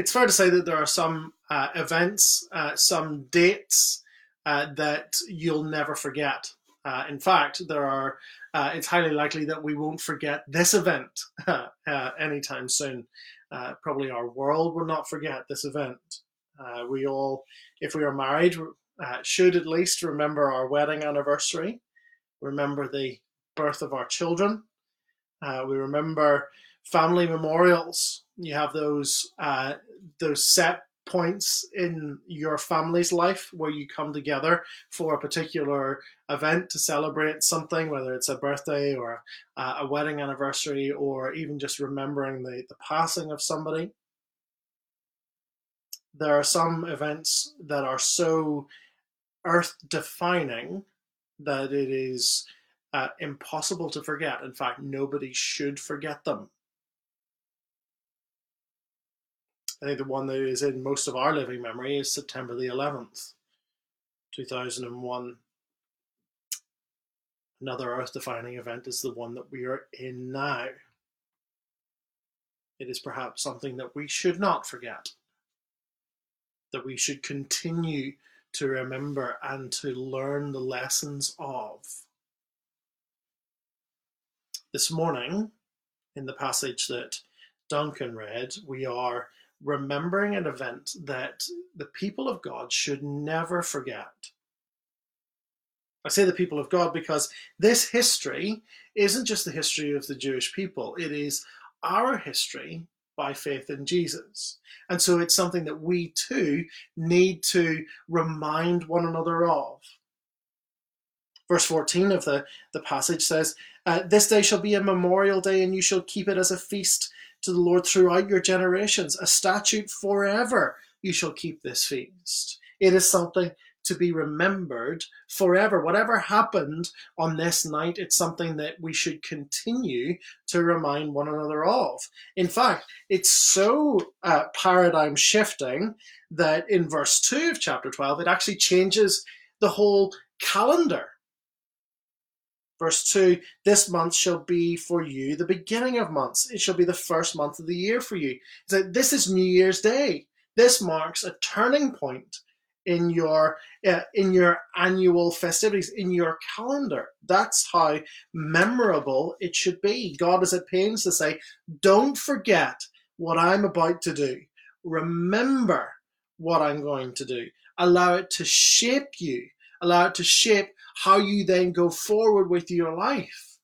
it's fair to say that there are some uh, events, uh, some dates uh, that you'll never forget. Uh, in fact, there are. Uh, it's highly likely that we won't forget this event anytime soon. probably our world will not forget this event. we all, if we are married, should at least remember our wedding anniversary, remember the birth of our children. we remember family memorials. You have those uh, those set points in your family's life where you come together for a particular event to celebrate something, whether it's a birthday or a, a wedding anniversary or even just remembering the, the passing of somebody. There are some events that are so earth defining that it is uh, impossible to forget. In fact, nobody should forget them. I think the one that is in most of our living memory is September the 11th, 2001. Another earth defining event is the one that we are in now. It is perhaps something that we should not forget, that we should continue to remember and to learn the lessons of. This morning, in the passage that Duncan read, we are remembering an event that the people of God should never forget. I say the people of God because this history isn't just the history of the Jewish people, it is our history by faith in Jesus. And so it's something that we too need to remind one another of. Verse 14 of the, the passage says, uh, This day shall be a memorial day, and you shall keep it as a feast to the Lord throughout your generations, a statute forever. You shall keep this feast. It is something to be remembered forever. Whatever happened on this night, it's something that we should continue to remind one another of. In fact, it's so uh, paradigm shifting that in verse 2 of chapter 12, it actually changes the whole calendar. Verse 2 This month shall be for you the beginning of months. It shall be the first month of the year for you. So this is New Year's Day. This marks a turning point in your uh, in your annual festivities in your calendar that's how memorable it should be god is at pains to say don't forget what i'm about to do remember what i'm going to do allow it to shape you allow it to shape how you then go forward with your life.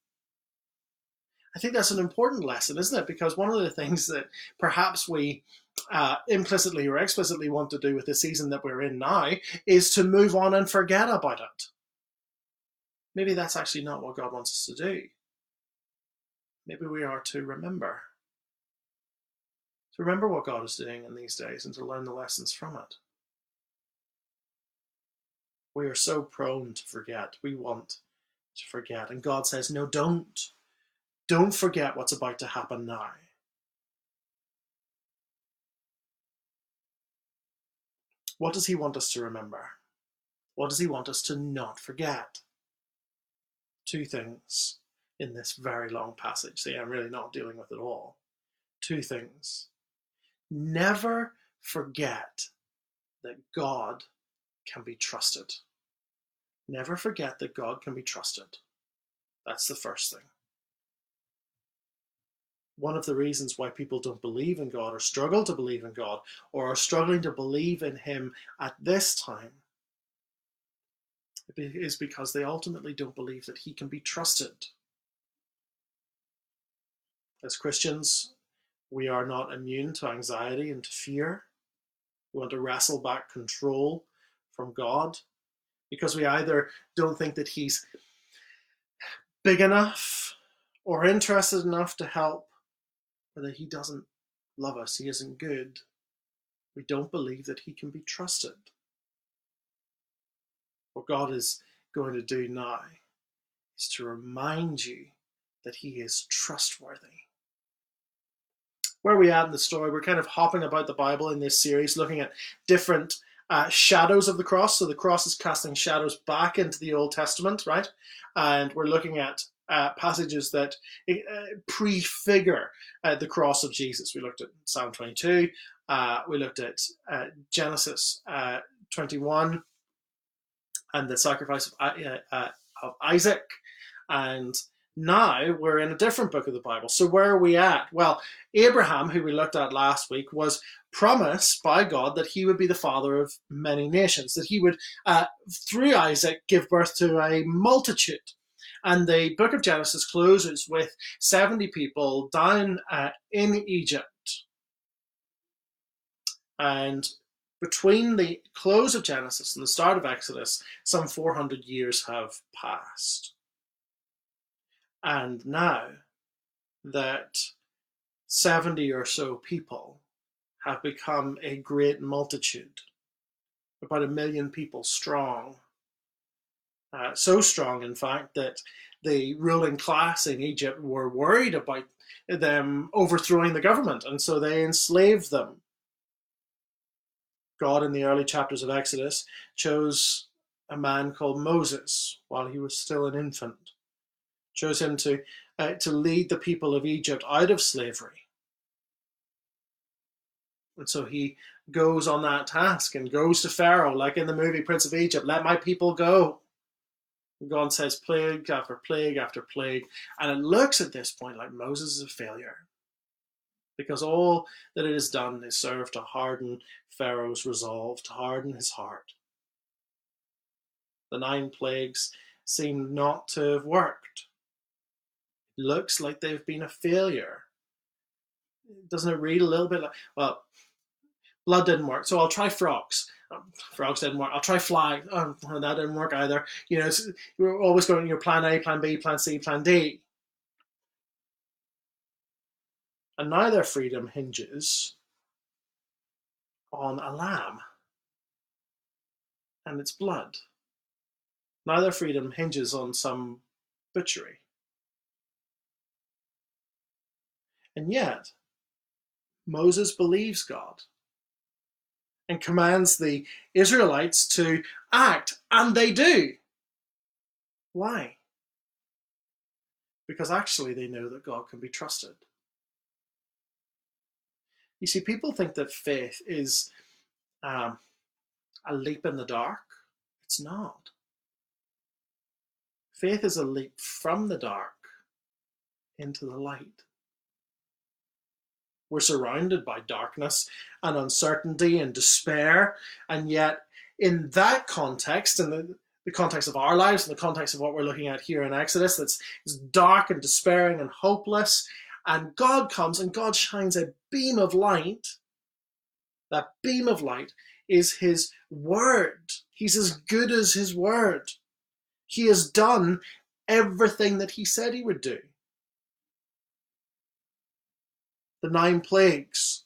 I think that's an important lesson, isn't it? Because one of the things that perhaps we uh, implicitly or explicitly want to do with the season that we're in now is to move on and forget about it. Maybe that's actually not what God wants us to do. Maybe we are to remember. To remember what God is doing in these days and to learn the lessons from it. We are so prone to forget. We want to forget. And God says, no, don't. Don't forget what's about to happen now. What does He want us to remember? What does He want us to not forget? Two things in this very long passage. See, I'm really not dealing with it all. Two things. Never forget that God can be trusted. Never forget that God can be trusted. That's the first thing. One of the reasons why people don't believe in God or struggle to believe in God or are struggling to believe in Him at this time is because they ultimately don't believe that He can be trusted. As Christians, we are not immune to anxiety and to fear. We want to wrestle back control from God because we either don't think that he's big enough or interested enough to help, or that he doesn't love us, he isn't good. We don't believe that he can be trusted. What God is going to do now is to remind you that he is trustworthy. Where are we at in the story? We're kind of hopping about the Bible in this series, looking at different uh, shadows of the cross. So the cross is casting shadows back into the Old Testament, right? And we're looking at uh, passages that uh, prefigure uh, the cross of Jesus. We looked at Psalm 22, Uh, we looked at uh, Genesis uh, 21 and the sacrifice of, of Isaac. And now we're in a different book of the Bible. So where are we at? Well, Abraham, who we looked at last week, was promised by God that he would be the father of many nations, that he would, uh, through Isaac, give birth to a multitude. And the book of Genesis closes with 70 people down uh, in Egypt. And between the close of Genesis and the start of Exodus, some 400 years have passed. And now that 70 or so people have become a great multitude, about a million people strong. Uh, so strong, in fact, that the ruling class in Egypt were worried about them overthrowing the government, and so they enslaved them. God, in the early chapters of Exodus, chose a man called Moses while he was still an infant, chose him to, uh, to lead the people of Egypt out of slavery and so he goes on that task and goes to Pharaoh, like in the movie Prince of Egypt, let my people go. And God says plague after plague after plague. And it looks at this point like Moses is a failure. Because all that it has done is serve to harden Pharaoh's resolve, to harden his heart. The nine plagues seem not to have worked. It looks like they've been a failure. Doesn't it read a little bit like, well, blood didn't work, so I'll try frogs. Um, frogs didn't work. I'll try fly. Oh, that didn't work either. You know, you're always going your plan A, plan B, plan C, plan D. And now their freedom hinges on a lamb and its blood. Now their freedom hinges on some butchery. And yet, Moses believes God and commands the Israelites to act, and they do. Why? Because actually they know that God can be trusted. You see, people think that faith is um, a leap in the dark. It's not. Faith is a leap from the dark into the light. We're surrounded by darkness and uncertainty and despair. And yet, in that context, in the, the context of our lives, in the context of what we're looking at here in Exodus, that's dark and despairing and hopeless, and God comes and God shines a beam of light. That beam of light is His Word. He's as good as His Word. He has done everything that He said He would do the nine plagues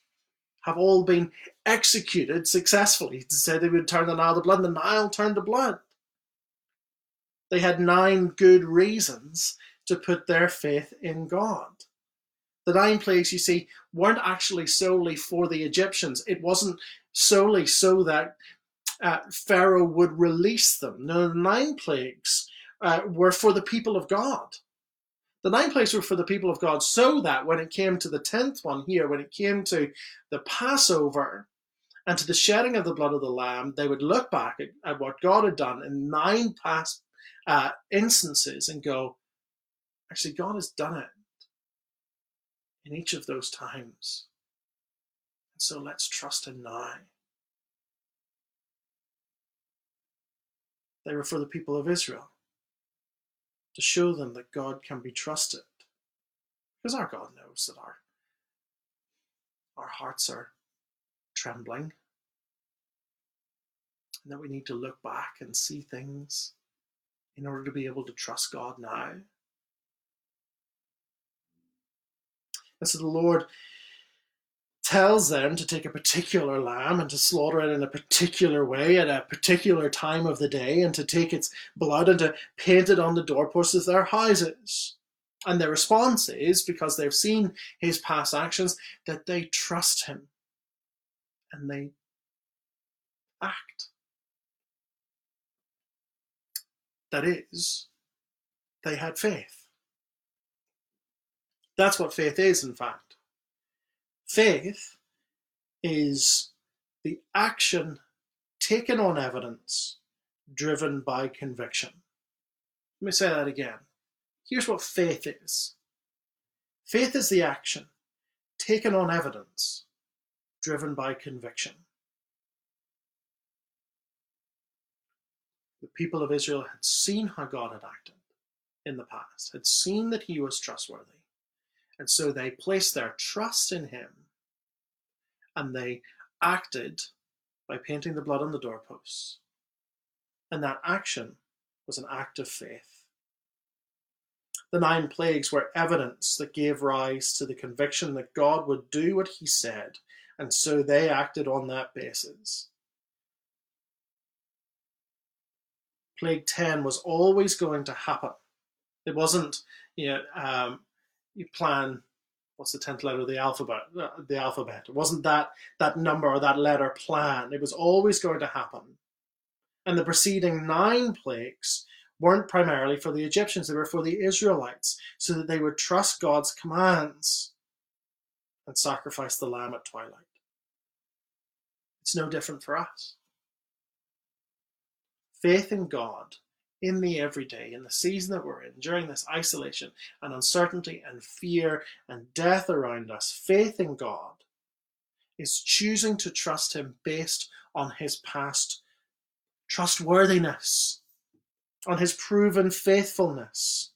have all been executed successfully. He said they would turn the Nile to blood, and the Nile turned to blood. They had nine good reasons to put their faith in God. The nine plagues, you see, weren't actually solely for the Egyptians. It wasn't solely so that uh, Pharaoh would release them. No, the nine plagues uh, were for the people of God. The nine plagues were for the people of God so that when it came to the tenth one here, when it came to the Passover and to the shedding of the blood of the Lamb, they would look back at, at what God had done in nine past uh, instances and go, actually, God has done it in each of those times. And so let's trust Him now. They were for the people of Israel to show them that God can be trusted. Because our God knows that our, our hearts are trembling and that we need to look back and see things in order to be able to trust God now. And so the Lord tells them to take a particular lamb and to slaughter it in a particular way at a particular time of the day and to take its blood and to paint it on the doorposts of their houses. And their response is, because they've seen his past actions, that they trust him and they act. That is, they had faith. That's what faith is, in fact. Faith is the action taken on evidence driven by conviction. Let me say that again. Here's what faith is faith is the action taken on evidence driven by conviction. The people of Israel had seen how God had acted in the past, had seen that he was trustworthy. And so they placed their trust in him and they acted by painting the blood on the doorposts. And that action was an act of faith. The nine plagues were evidence that gave rise to the conviction that God would do what he said, and so they acted on that basis. Plague 10 was always going to happen. It wasn't, you know, um, you plan what's the tenth letter of the alphabet? Uh, the alphabet. It wasn't that that number or that letter plan. It was always going to happen. And the preceding nine plagues weren't primarily for the Egyptians; they were for the Israelites, so that they would trust God's commands and sacrifice the lamb at twilight. It's no different for us. Faith in God in the everyday, in the season that we're in, during this isolation and uncertainty and fear and death around us, faith in God is choosing to trust Him based on His past trustworthiness, on His proven faithfulness.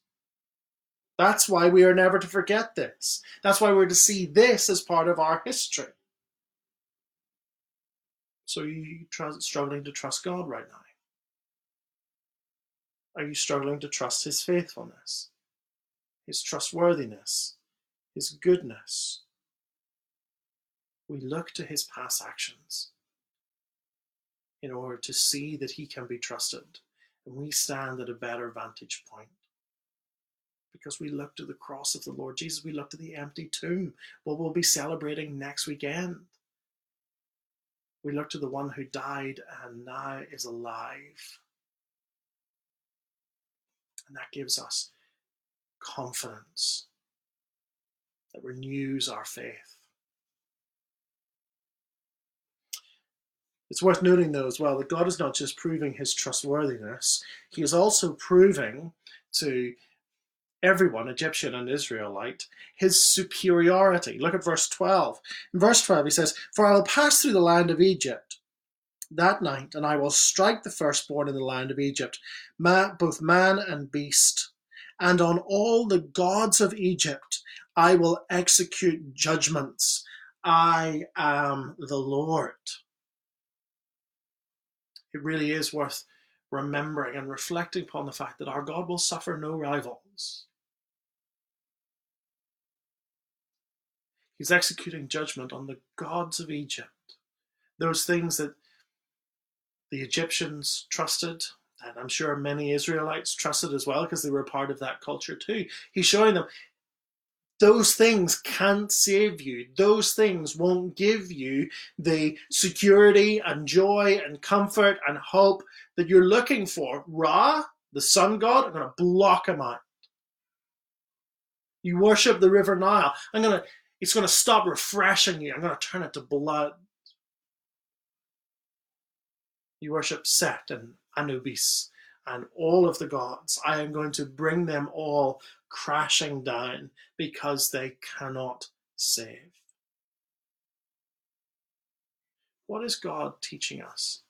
That's why we are never to forget this. That's why we're to see this as part of our history. So, are you struggling to trust God right now? Are you struggling to trust His faithfulness, His trustworthiness, His goodness? We look to His past actions in order to see that He can be trusted, and we stand at a better vantage point because we look to the cross of the Lord Jesus. We look to the empty tomb, what we'll be celebrating next weekend. We look to the one who died and now is alive. And that gives us confidence that renews our faith. It's worth noting, though, as well, that God is not just proving his trustworthiness, he is also proving to everyone, Egyptian and Israelite, his superiority. Look at verse 12. In verse 12, he says, For I will pass through the land of Egypt that night, and I will strike the firstborn in the land of Egypt, both man and beast. And on all the gods of Egypt I will execute judgments. I am the Lord. It really is worth remembering and reflecting upon the fact that our God will suffer no rivals. He's executing judgment on the gods of Egypt, those things that the Egyptians trusted, and I'm sure many Israelites trusted as well because they were part of that culture too. He's showing them those things can't save you. Those things won't give you the security and joy and comfort and hope that you're looking for. Ra, the sun god, I'm going to block him out. You worship the river Nile. I'm going to, it's going to stop refreshing you. I'm going to turn it to blood. You worship Set and Anubis and all of the gods. I am going to bring them all crashing down because they cannot save. What is God teaching us?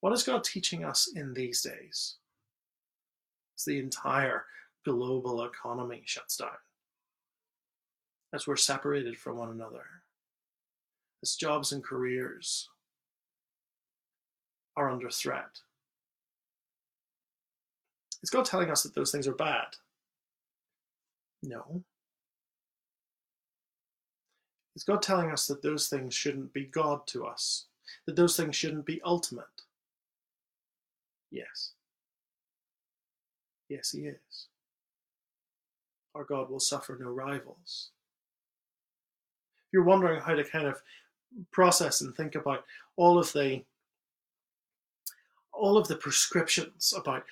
What is God teaching us in these days? As the entire global economy shuts down, as we're separated from one another, as jobs and careers are under threat. Is God telling us that those things are bad? No. Is God telling us that those things shouldn't be God to us? That those things shouldn't be ultimate? Yes. Yes, He is. Our God will suffer no rivals. If you're wondering how to kind of process and think about all of the all of the prescriptions about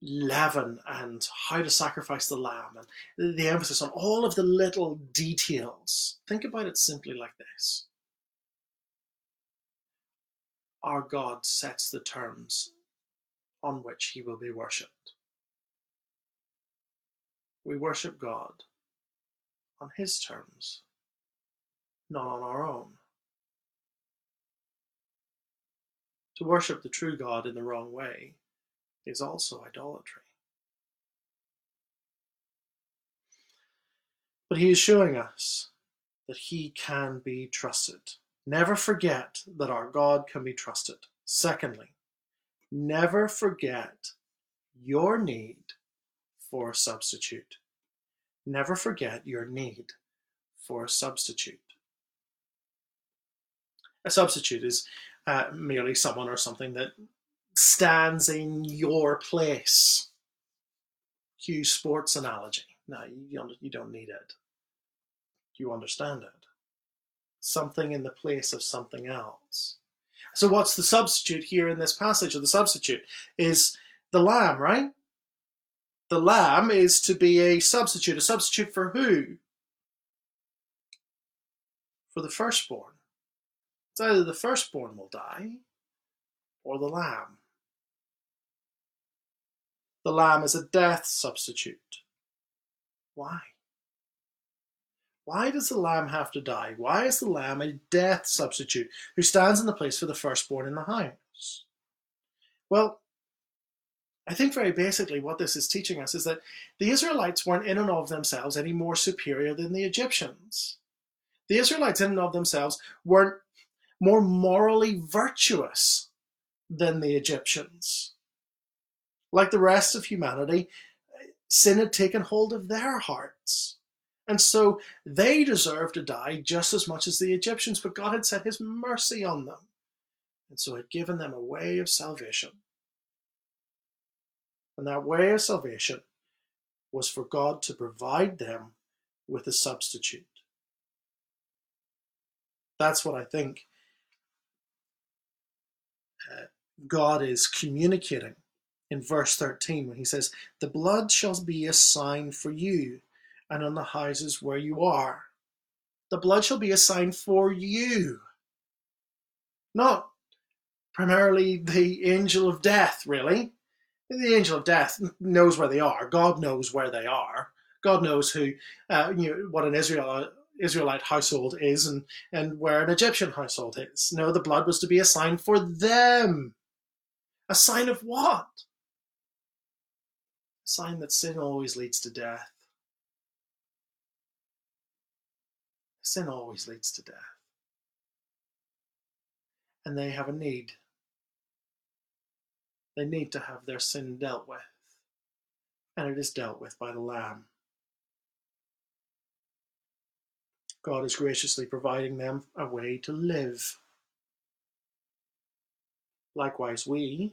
leaven and how to sacrifice the lamb and the emphasis on all of the little details. Think about it simply like this our God sets the terms on which he will be worshipped. We worship God on his terms, not on our own. To worship the true God in the wrong way is also idolatry. But he is showing us that he can be trusted. Never forget that our God can be trusted. Secondly, never forget your need for a substitute. Never forget your need for a substitute. A substitute is uh, merely someone or something that stands in your place. Cue sports analogy. No, you don't, you don't need it. You understand it. Something in the place of something else. So, what's the substitute here in this passage? Or the substitute is the lamb, right? The lamb is to be a substitute. A substitute for who? For the firstborn. It's either the firstborn will die or the lamb. The lamb is a death substitute. Why? Why does the lamb have to die? Why is the lamb a death substitute who stands in the place for the firstborn in the house? Well, I think very basically what this is teaching us is that the Israelites weren't in and of themselves any more superior than the Egyptians. The Israelites in and of themselves weren't more morally virtuous than the Egyptians. Like the rest of humanity, sin had taken hold of their hearts. And so they deserved to die just as much as the Egyptians, but God had set his mercy on them. And so had given them a way of salvation. And that way of salvation was for God to provide them with a substitute. That's what I think uh, God is communicating in verse 13 when he says, The blood shall be a sign for you and on the houses where you are. The blood shall be a sign for you. Not primarily the angel of death, really. The angel of death knows where they are. God knows where they are. God knows who, uh, you know, what an Israel, Israelite household is and, and where an Egyptian household is. No, the blood was to be a sign for them. A sign of what? A sign that sin always leads to death. sin always leads to death. And they have a need. They need to have their sin dealt with. And it is dealt with by the Lamb. God is graciously providing them a way to live. Likewise, we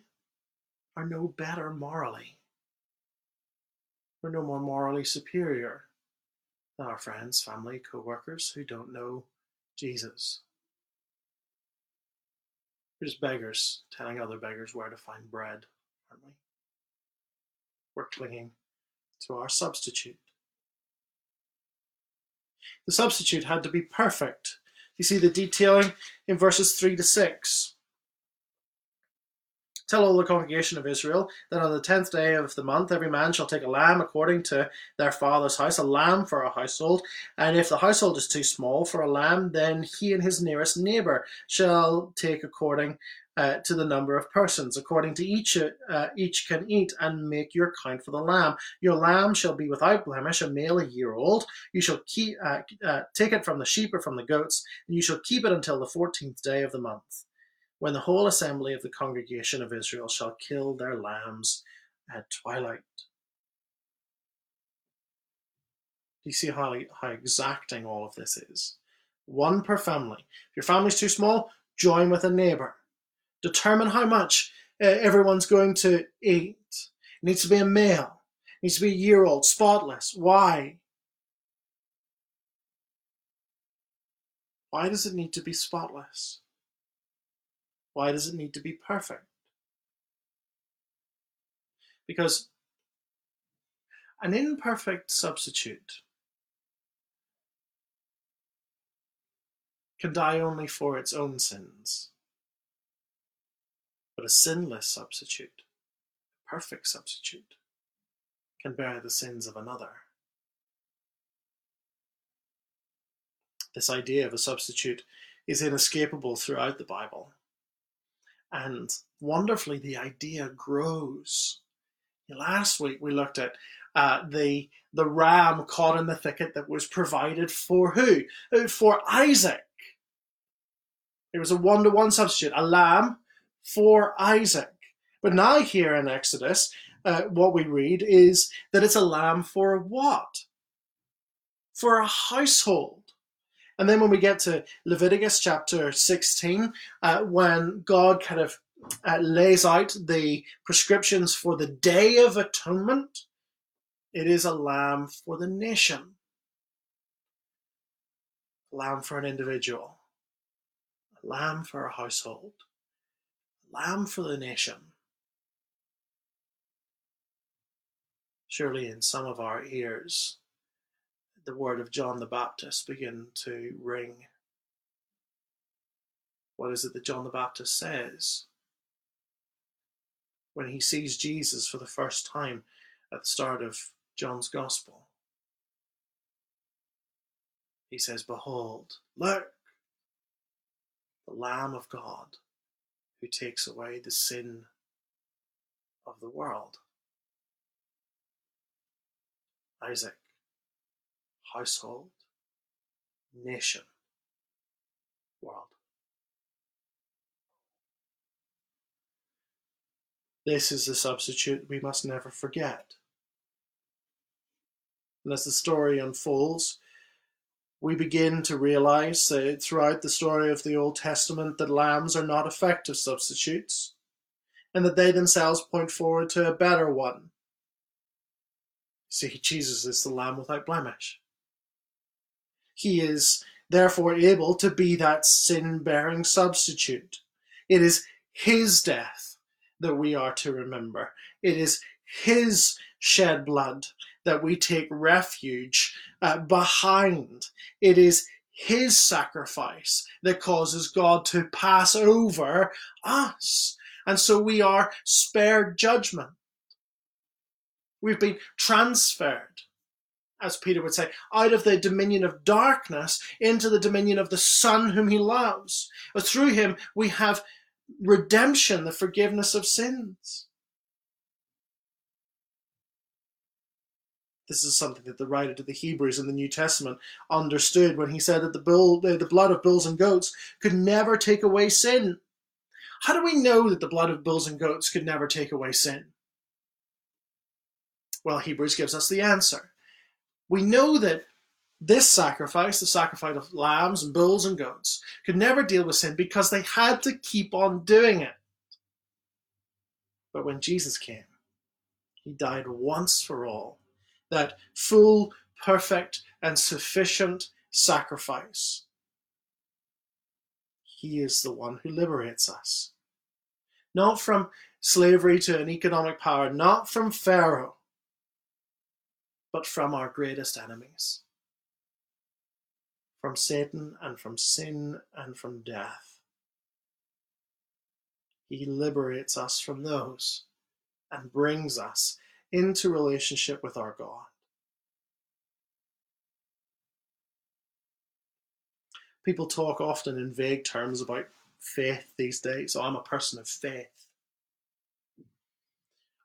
are no better morally. We're no more morally superior than our friends, family, co workers who don't know Jesus. We're just beggars telling other beggars where to find bread, aren't we? We're clinging to our substitute. The substitute had to be perfect. You see the detailing in verses 3 to 6. Tell all the congregation of Israel that on the tenth day of the month every man shall take a lamb according to their father's house, a lamb for a household. And if the household is too small for a lamb, then he and his nearest neighbour shall take according uh, to the number of persons. According to each, uh, each can eat and make your count for the lamb. Your lamb shall be without blemish, a male a year old. You shall keep, uh, uh take it from the sheep or from the goats, and you shall keep it until the fourteenth day of the month when the whole assembly of the congregation of Israel shall kill their lambs at twilight. Do you see how, how exacting all of this is? One per family. If your family's too small, join with a neighbor. Determine how much uh, everyone's going to eat. It needs to be a male. It needs to be a year old, spotless. Why? Why does it need to be spotless? Why does it need to be perfect? Because an imperfect substitute can die only for its own sins. But a sinless substitute, a perfect substitute, can bear the sins of another. This idea of a substitute is inescapable throughout the Bible. And wonderfully, the idea grows. Last week we looked at uh, the the ram caught in the thicket that was provided for who? Uh, for Isaac. It was a one to one substitute, a lamb for Isaac. But now, here in Exodus, uh, what we read is that it's a lamb for what? For a household. And then when we get to Leviticus chapter 16, uh, when God kind of uh, lays out the prescriptions for the Day of Atonement, it is a lamb for the nation, a lamb for an individual, a lamb for a household, a lamb for the nation. Surely in some of our ears, the word of John the Baptist begin to ring. What is it that John the Baptist says? when he sees Jesus for the first time at the start of John's Gospel. He says, Behold, look, the Lamb of God who takes away the sin of the world. Isaac, household, nation, world. This is the substitute we must never forget. And as the story unfolds, we begin to realize that throughout the story of the Old Testament that lambs are not effective substitutes, and that they themselves point forward to a better one. See, Jesus is the lamb without blemish. He is therefore able to be that sin bearing substitute. It is his death that we are to remember. It is His shed blood that we take refuge uh, behind. It is His sacrifice that causes God to pass over us. And so we are spared judgment. We've been transferred, as Peter would say, out of the dominion of darkness into the dominion of the Son whom he loves. But through him we have redemption, the forgiveness of sins. This is something that the writer to the Hebrews in the New Testament understood when he said that the, bull, the blood of bulls and goats could never take away sin. How do we know that the blood of bulls and goats could never take away sin? Well, Hebrews gives us the answer. We know that this sacrifice, the sacrifice of lambs and bulls and goats, could never deal with sin because they had to keep on doing it. But when Jesus came, he died once for all. That full, perfect, and sufficient sacrifice. He is the one who liberates us. Not from slavery to an economic power, not from Pharaoh, but from our greatest enemies from Satan and from sin and from death. He liberates us from those and brings us into relationship with our God. People talk often in vague terms about faith these days. I'm a person of faith.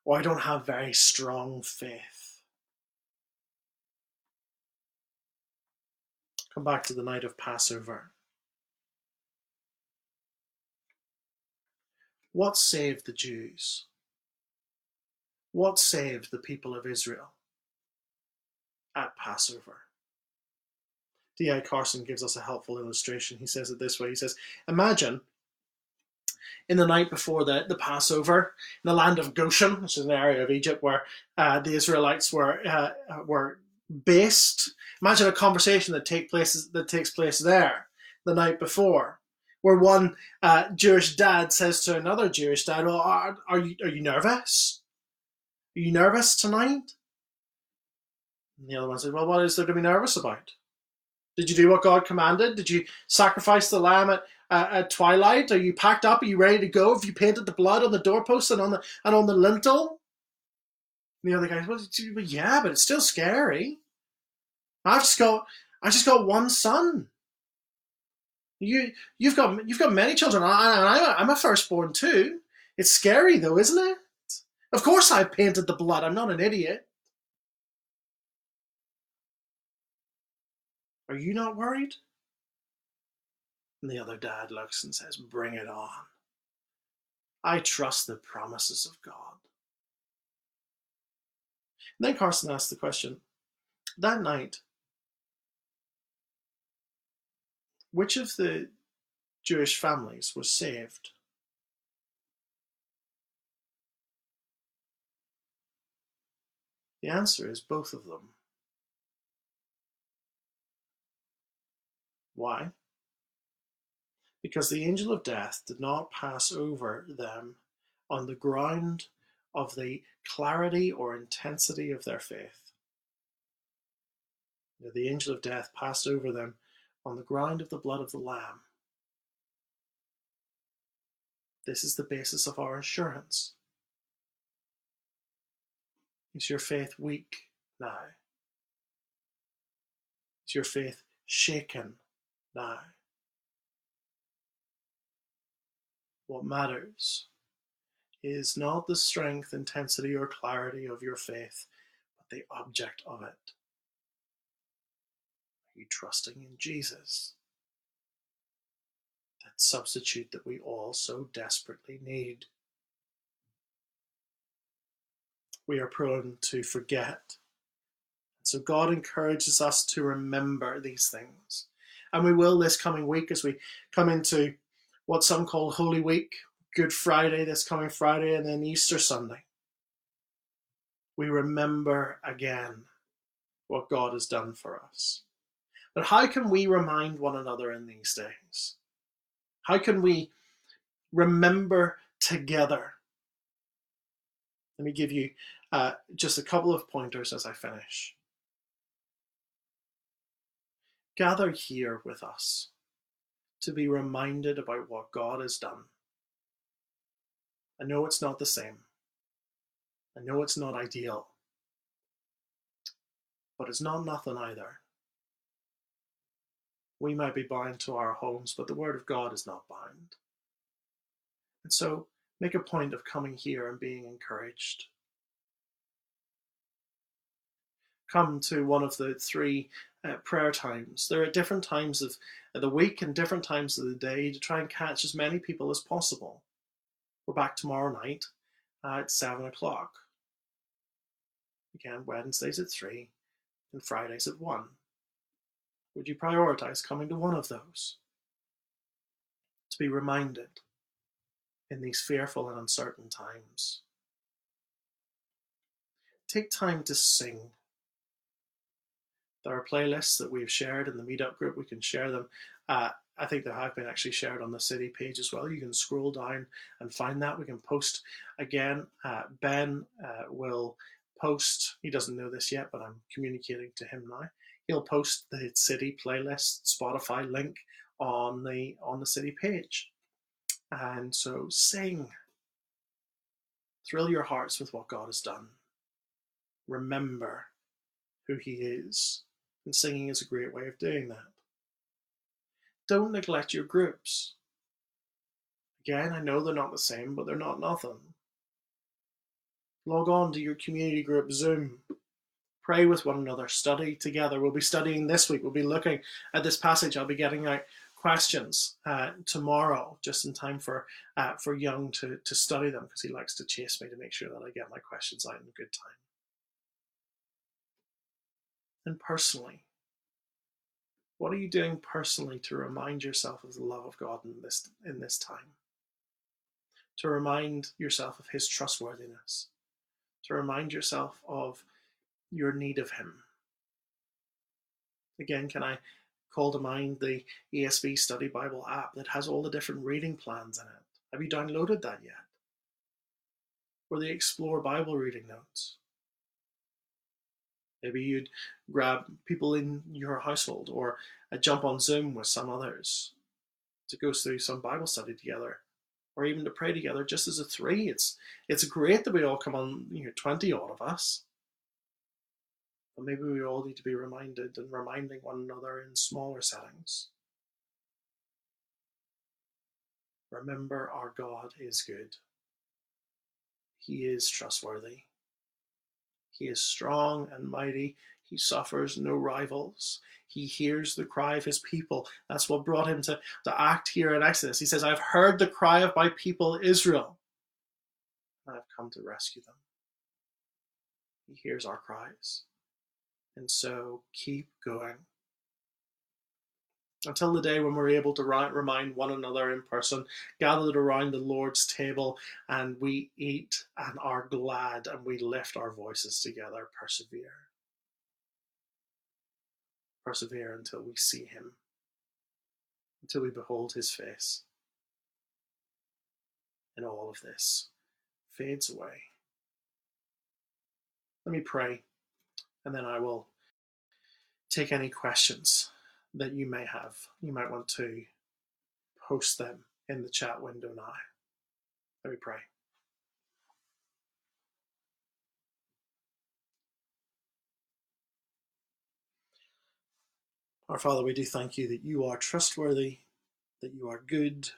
Or I don't have very strong faith. Come back to the night of Passover. What saved the Jews? What saved the people of Israel at Passover? D.A. Carson gives us a helpful illustration. He says it this way He says, Imagine in the night before the, the Passover in the land of Goshen, which is an area of Egypt where uh, the Israelites were, uh, were based. Imagine a conversation that take place that takes place there the night before, where one uh, Jewish dad says to another Jewish dad, "Well, are, are you are you nervous? Are you nervous tonight?" And the other one says, "Well, what is there to be nervous about? Did you do what God commanded? Did you sacrifice the lamb at, uh, at twilight? Are you packed up? Are you ready to go? Have you painted the blood on the doorpost and on the and on the lintel? And the other guy, well, yeah, but it's still scary. I've just got I just got one son. You you've got you've got many children. I, I'm a, firstborn too. It's scary though, isn't it? Of course, I've painted the blood. I'm not an idiot. Are you not worried? And the other dad looks and says, Bring it on. I trust the promises of God. And then Carson asked the question that night, which of the Jewish families was saved? The answer is both of them. Why? Because the angel of death did not pass over them on the ground of the clarity or intensity of their faith. The angel of death passed over them on the ground of the blood of the Lamb. This is the basis of our assurance. Is your faith weak now? Is your faith shaken now. What matters is not the strength, intensity, or clarity of your faith, but the object of it. Are you trusting in Jesus? That substitute that we all so desperately need. We are prone to forget. So God encourages us to remember these things and we will this coming week as we come into what some call Holy Week, Good Friday this coming Friday, and then Easter Sunday. We remember again what God has done for us. But how can we remind one another in these days? How can we remember together? Let me give you uh, just a couple of pointers as I finish gather here with us to be reminded about what God has done. I know it's not the same. I know it's not ideal. But it's not nothing either. We might be bound to our homes, but the Word of God is not bound. And so make a point of coming here and being encouraged. Come to one of the three uh, prayer times. There are different times of the week and different times of the day to try and catch as many people as possible. We're back tomorrow night at 7 o'clock. Again, Wednesdays at 3 and Fridays at 1. Would you prioritize coming to one of those? To be reminded in these fearful and uncertain times. Take time to sing there are playlists that we've shared in the meetup group. We can share them. Uh, I think they have been actually shared on the city page as well. You can scroll down and find that. We can post again. Uh, ben uh, will post. He doesn't know this yet, but I'm communicating to him now. He'll post the city playlist Spotify link on the on the city page. And so sing. Thrill your hearts with what God has done. Remember who He is and singing is a great way of doing that. Don't neglect your groups. Again, I know they're not the same, but they're not nothing. Log on to your community group Zoom. Pray with one another, study together. We'll be studying this week. We'll be looking at this passage. I'll be getting out questions uh, tomorrow, just in time for uh, for Young to, to study them because he likes to chase me to make sure that I get my questions out in good time and personally? What are you doing personally to remind yourself of the love of God in this in this time? To remind yourself of his trustworthiness, to remind yourself of your need of him. Again, can I call to mind the ESV Study Bible app that has all the different reading plans in it? Have you downloaded that yet? Or the Explore Bible reading notes? Maybe you'd grab people in your household or jump on Zoom with some others to go through some Bible study together, or even to pray together just as a three. It's it's great that we all come on, you know, twenty odd of us. But maybe we all need to be reminded and reminding one another in smaller settings. Remember, our God is good. He is trustworthy. He is strong and mighty. He suffers no rivals. He hears the cry of his people. That's what brought him to, to act here in Exodus. He says, I've heard the cry of my people Israel. And I've come to rescue them. He hears our cries. And so keep going until the day when we're able to remind one another in person, gathered around the Lord's table, and we eat and are glad and we lift our voices together. Persevere. Persevere until we see Him, until we behold His face. And all of this fades away. Let me pray, and then I will take any questions that you may have. You might want to post them in the chat window now. Let me pray. Our Father, we do thank you that you are trustworthy, that you are good,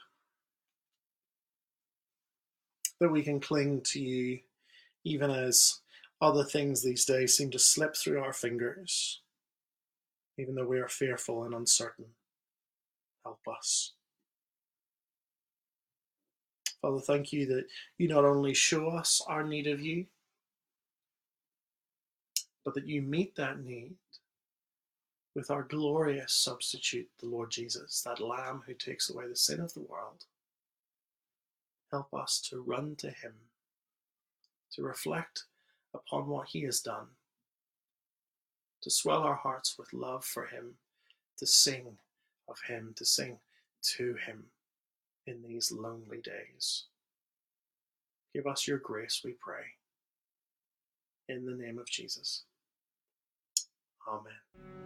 that we can cling to you even as other things these days seem to slip through our fingers even though we are fearful and uncertain. Help us. Father, thank you that you not only show us our need of you, but that you meet that need with our glorious substitute, the Lord Jesus, that Lamb who takes away the sin of the world. Help us to run to him, to reflect upon what he has done to swell our hearts with love for Him, to sing of Him, to sing to Him in these lonely days. Give us your grace, we pray. In the name of Jesus. Amen.